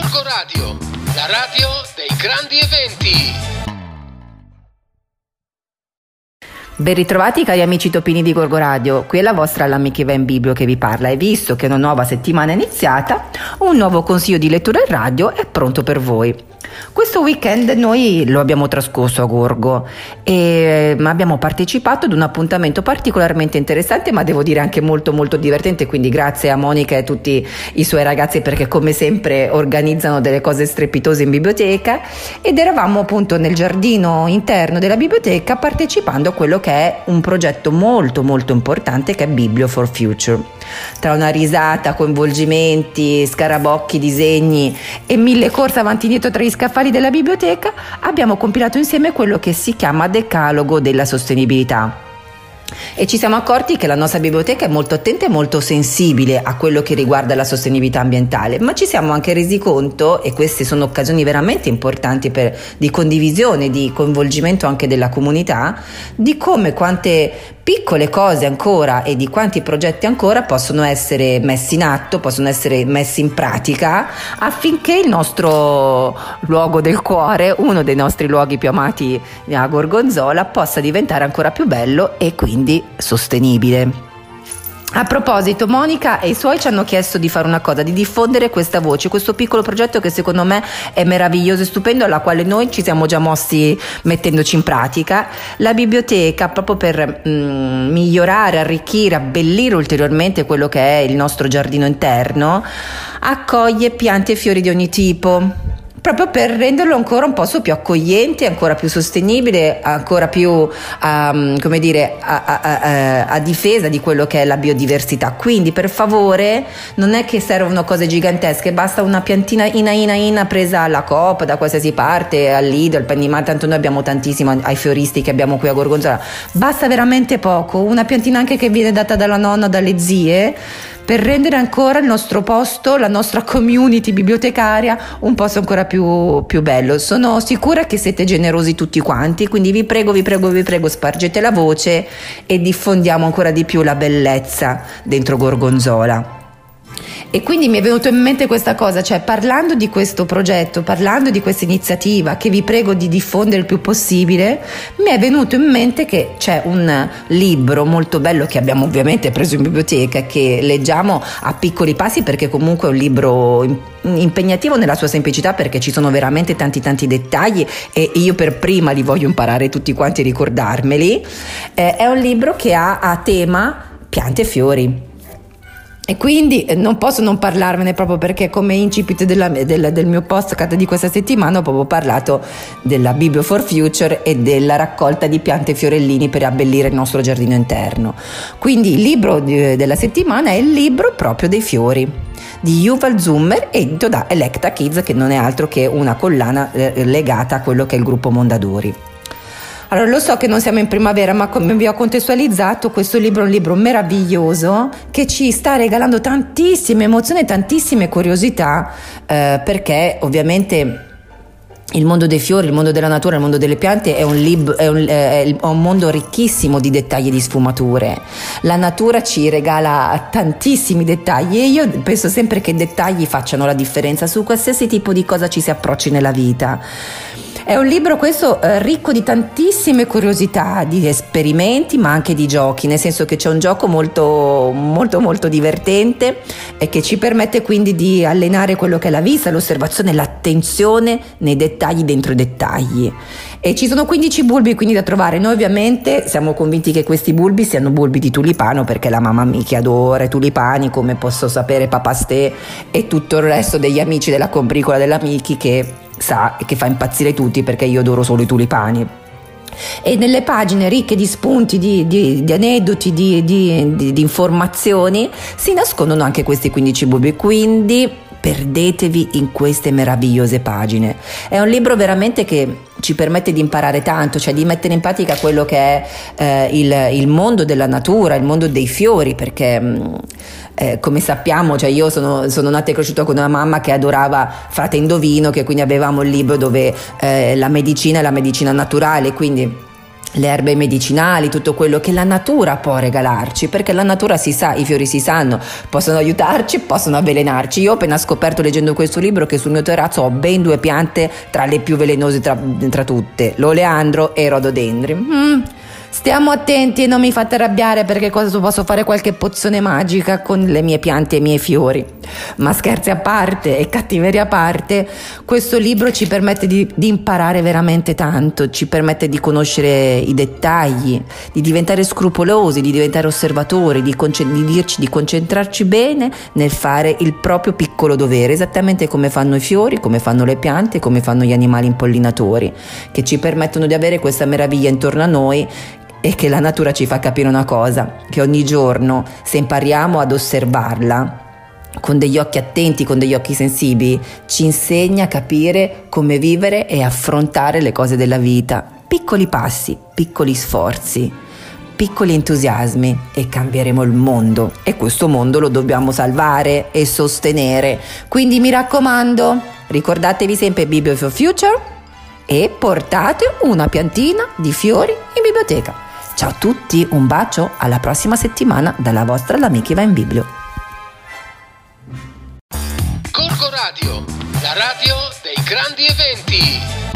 Gorgo Radio, la radio dei grandi eventi. Ben ritrovati cari amici topini di Gorgo Radio, qui è la vostra L'Amicheva in Biblio che vi parla e visto che una nuova settimana è iniziata, un nuovo consiglio di lettura in radio è pronto per voi. Questo weekend noi lo abbiamo trascorso a Gorgo e abbiamo partecipato ad un appuntamento particolarmente interessante ma devo dire anche molto molto divertente. Quindi grazie a Monica e a tutti i suoi ragazzi perché come sempre organizzano delle cose strepitose in biblioteca. Ed eravamo appunto nel giardino interno della biblioteca partecipando a quello che è un progetto molto molto importante che è Biblio for Future tra una risata, coinvolgimenti, scarabocchi, disegni e mille corse avanti e indietro tra gli scaffali della biblioteca, abbiamo compilato insieme quello che si chiama Decalogo della sostenibilità e ci siamo accorti che la nostra biblioteca è molto attenta e molto sensibile a quello che riguarda la sostenibilità ambientale, ma ci siamo anche resi conto, e queste sono occasioni veramente importanti per, di condivisione, di coinvolgimento anche della comunità, di come quante piccole cose ancora e di quanti progetti ancora possono essere messi in atto, possono essere messi in pratica affinché il nostro luogo del cuore, uno dei nostri luoghi più amati a Gorgonzola, possa diventare ancora più bello e quindi sostenibile. A proposito, Monica e i suoi ci hanno chiesto di fare una cosa, di diffondere questa voce, questo piccolo progetto che secondo me è meraviglioso e stupendo, alla quale noi ci siamo già mossi mettendoci in pratica. La biblioteca, proprio per mm, migliorare, arricchire, abbellire ulteriormente quello che è il nostro giardino interno, accoglie piante e fiori di ogni tipo proprio per renderlo ancora un po' più accogliente, ancora più sostenibile, ancora più um, come dire, a, a, a, a, difesa di quello che è la biodiversità. Quindi per favore non è che servono cose gigantesche, basta una piantina ina ina ina presa alla Coop da qualsiasi parte, al Lido, al Pennyman, tanto noi abbiamo tantissimo ai fioristi che abbiamo qui a Gorgonzola, basta veramente poco, una piantina anche che viene data dalla nonna, dalle zie per rendere ancora il nostro posto, la nostra community bibliotecaria un posto ancora più, più bello. Sono sicura che siete generosi tutti quanti, quindi vi prego, vi prego, vi prego, spargete la voce e diffondiamo ancora di più la bellezza dentro Gorgonzola. E quindi mi è venuto in mente questa cosa, cioè parlando di questo progetto, parlando di questa iniziativa che vi prego di diffondere il più possibile, mi è venuto in mente che c'è un libro molto bello che abbiamo ovviamente preso in biblioteca, che leggiamo a piccoli passi perché comunque è un libro impegnativo nella sua semplicità perché ci sono veramente tanti tanti dettagli e io per prima li voglio imparare tutti quanti e ricordarmeli. Eh, è un libro che ha a tema piante e fiori e quindi eh, non posso non parlarvene proprio perché come incipit della, del, del, mio podcast di questa settimana ho proprio parlato della Biblio for Future e della raccolta di piante e fiorellini per abbellire il nostro giardino interno. Quindi il libro di, della settimana è il libro proprio dei fiori di Yuval Zummer edito da Electa Kids che non è altro che una collana eh, legata a quello che è il gruppo Mondadori. Allora lo so che non siamo in primavera, ma come vi ho contestualizzato, questo libro è un libro meraviglioso che ci sta regalando tantissime emozioni tantissime curiosità, eh, perché ovviamente il mondo dei fiori, il mondo della natura, il mondo delle piante è un, lib- è, un, è un, mondo ricchissimo di dettagli e di sfumature. La natura ci regala tantissimi dettagli e io penso sempre che i dettagli facciano la differenza su qualsiasi tipo di cosa ci si approcci nella vita. È un libro questo eh, ricco di tantissime curiosità, di esperimenti, ma anche di giochi, nel senso che c'è un gioco molto molto molto divertente e che ci permette quindi di allenare quello che è la vista, l'osservazione, l'attenzione nei dettagli dentro i dettagli. E ci sono 15 bulbi quindi da trovare. Noi ovviamente siamo convinti che questi bulbi siano bulbi di tulipano perché la mamma Miki adora i tulipani, come posso sapere papà Ste e tutto il resto degli amici della combricola della Miki che sa che fa impazzire tutti perché io adoro solo i tulipani. E nelle pagine ricche di spunti, di, di, di aneddoti, di, di, informazioni si nascondono anche questi 15 bubi. Quindi perdetevi in queste meravigliose pagine. È un libro veramente che ci permette di imparare tanto, cioè di mettere in pratica quello che è eh, il, il, mondo della natura, il mondo dei fiori, perché mm, eh, come sappiamo, cioè io sono, sono, nata e cresciuta con una mamma che adorava Frate Indovino, che quindi avevamo il libro dove eh, la medicina è la medicina naturale, quindi le erbe medicinali, tutto quello che la natura può regalarci, perché la natura si sa, i fiori si sanno, possono aiutarci, possono avvelenarci. Io ho appena scoperto leggendo questo libro che sul mio terrazzo ho ben due piante tra le più velenose tra, tra tutte, l'oleandro e il rododendri. Mm Stiamo attenti e non mi fate arrabbiare perché posso fare qualche pozione magica con le mie piante e i miei fiori. Ma scherzi a parte e cattiveria a parte, questo libro ci permette di, di imparare veramente tanto, ci permette di conoscere i dettagli, di diventare scrupolosi, di diventare osservatori, di, conce- di dirci di concentrarci bene nel fare il proprio piccolo dovere, esattamente come fanno i fiori, come fanno le piante, come fanno gli animali impollinatori, che ci permettono di avere questa meraviglia intorno a noi e che la natura ci fa capire una cosa, che ogni giorno se impariamo ad osservarla con degli occhi attenti, con degli occhi sensibili, ci insegna a capire come vivere e affrontare le cose della vita. Piccoli passi, piccoli sforzi, piccoli entusiasmi e cambieremo il mondo e questo mondo lo dobbiamo salvare e sostenere. Quindi mi raccomando, ricordatevi sempre Biblio for Future e portate una piantina di fiori in biblioteca. Ciao a tutti, un bacio, alla prossima settimana dalla vostra L'Amici va in Biblio. Corco Radio, la radio dei grandi eventi.